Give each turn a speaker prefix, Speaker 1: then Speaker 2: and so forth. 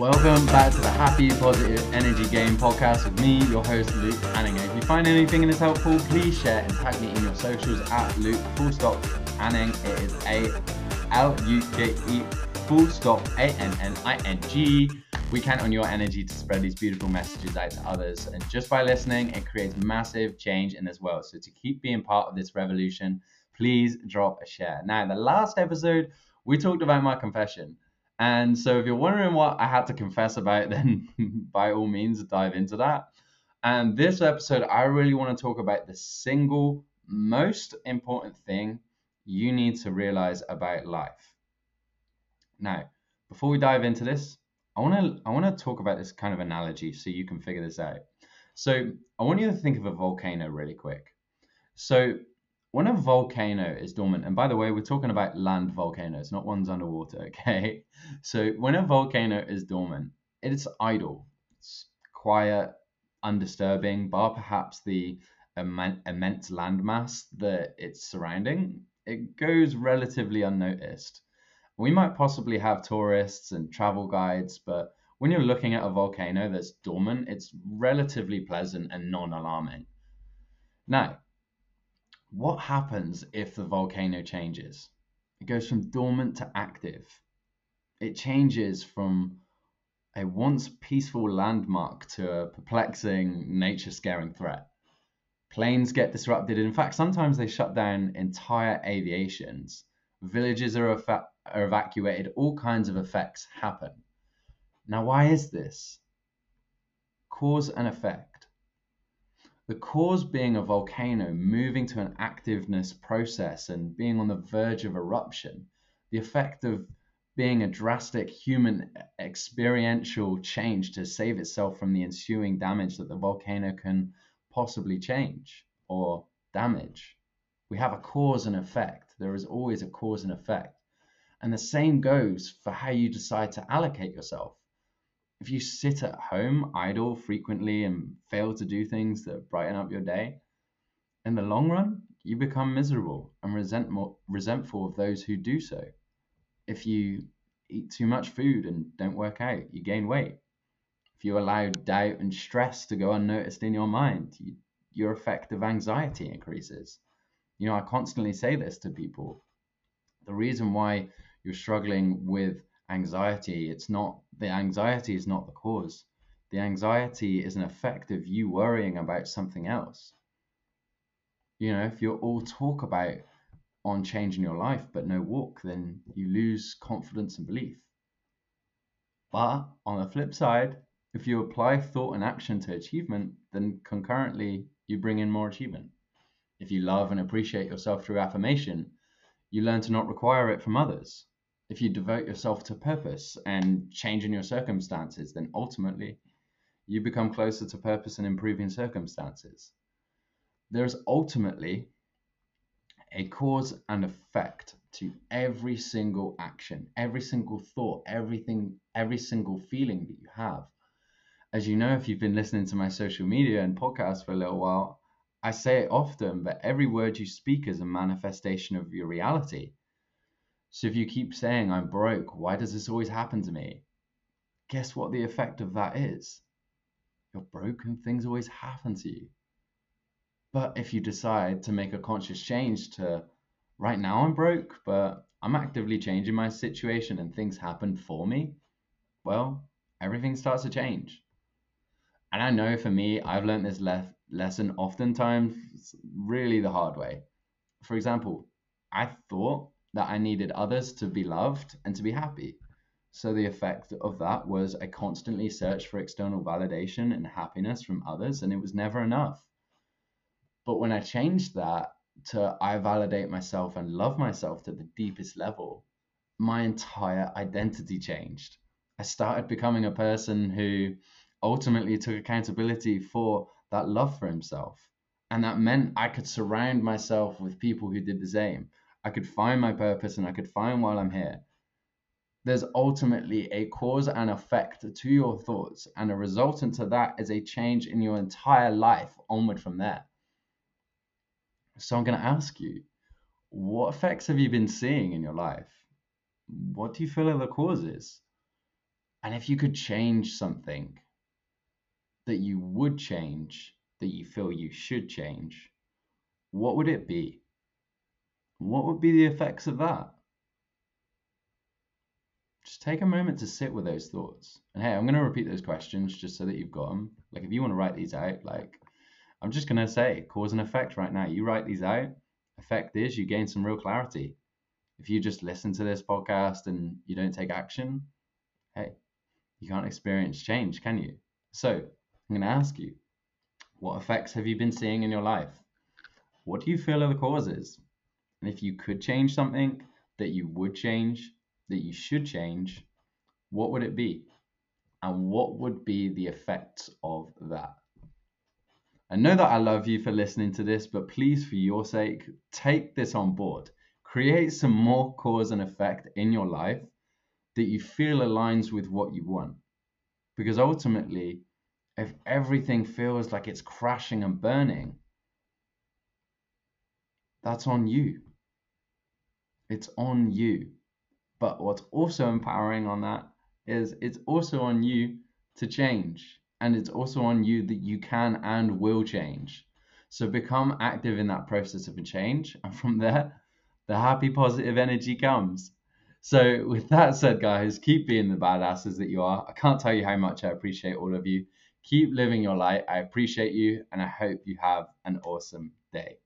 Speaker 1: Welcome back to the Happy Positive Energy Game podcast with me, your host Luke Anning. If you find anything in this helpful, please share and tag me in your socials at Luke full stop Anning. It is A L U K E full stop A N N I N G. We count on your energy to spread these beautiful messages out to others. And just by listening, it creates massive change in this world. So to keep being part of this revolution, please drop a share. Now, the last episode, we talked about my confession. And so if you're wondering what I had to confess about, then by all means dive into that. And this episode, I really want to talk about the single most important thing you need to realize about life. Now, before we dive into this, I want to I want to talk about this kind of analogy so you can figure this out. So, I want you to think of a volcano really quick. So, when a volcano is dormant, and by the way, we're talking about land volcanoes, not ones underwater, okay? So when a volcano is dormant, it's idle, it's quiet, undisturbing, bar perhaps the immense landmass that it's surrounding, it goes relatively unnoticed. We might possibly have tourists and travel guides, but when you're looking at a volcano that's dormant, it's relatively pleasant and non alarming. Now, what happens if the volcano changes? It goes from dormant to active. It changes from a once peaceful landmark to a perplexing, nature scaring threat. Planes get disrupted. In fact, sometimes they shut down entire aviations. Villages are, are evacuated. All kinds of effects happen. Now, why is this? Cause and effect. The cause being a volcano moving to an activeness process and being on the verge of eruption. The effect of being a drastic human experiential change to save itself from the ensuing damage that the volcano can possibly change or damage. We have a cause and effect. There is always a cause and effect. And the same goes for how you decide to allocate yourself if you sit at home idle frequently and fail to do things that brighten up your day, in the long run, you become miserable and resentful, resentful of those who do so. If you eat too much food and don't work out, you gain weight. If you allow doubt and stress to go unnoticed in your mind, you, your affective anxiety increases. You know, I constantly say this to people. The reason why you're struggling with anxiety, it's not the anxiety is not the cause. The anxiety is an effect of you worrying about something else. You know, if you're all talk about on changing your life but no walk, then you lose confidence and belief. But on the flip side, if you apply thought and action to achievement, then concurrently you bring in more achievement. If you love and appreciate yourself through affirmation, you learn to not require it from others if you devote yourself to purpose and changing your circumstances, then ultimately you become closer to purpose and improving circumstances. There's ultimately a cause and effect to every single action, every single thought, everything, every single feeling that you have. As you know, if you've been listening to my social media and podcasts for a little while, I say it often, but every word you speak is a manifestation of your reality. So if you keep saying, I'm broke, why does this always happen to me? Guess what the effect of that is? You're broke and things always happen to you. But if you decide to make a conscious change to, right now I'm broke, but I'm actively changing my situation and things happen for me, well, everything starts to change. And I know for me, I've learned this le- lesson oftentimes really the hard way. For example, I thought that I needed others to be loved and to be happy. So the effect of that was I constantly searched for external validation and happiness from others, and it was never enough. But when I changed that to I validate myself and love myself to the deepest level, my entire identity changed. I started becoming a person who ultimately took accountability for that love for himself. And that meant I could surround myself with people who did the same. I could find my purpose and I could find while I'm here. There's ultimately a cause and effect to your thoughts, and a resultant to that is a change in your entire life onward from there. So I'm going to ask you, what effects have you been seeing in your life? What do you feel are the causes? And if you could change something that you would change, that you feel you should change, what would it be? What would be the effects of that? Just take a moment to sit with those thoughts. And hey, I'm going to repeat those questions just so that you've got them. Like, if you want to write these out, like, I'm just going to say cause and effect right now. You write these out. Effect is you gain some real clarity. If you just listen to this podcast and you don't take action, hey, you can't experience change, can you? So I'm going to ask you, what effects have you been seeing in your life? What do you feel are the causes? And if you could change something that you would change, that you should change, what would it be? And what would be the effects of that? I know that I love you for listening to this, but please, for your sake, take this on board. Create some more cause and effect in your life that you feel aligns with what you want. Because ultimately, if everything feels like it's crashing and burning, that's on you. It's on you. But what's also empowering on that is it's also on you to change. And it's also on you that you can and will change. So become active in that process of a change. And from there, the happy, positive energy comes. So, with that said, guys, keep being the badasses that you are. I can't tell you how much I appreciate all of you. Keep living your light. I appreciate you, and I hope you have an awesome day.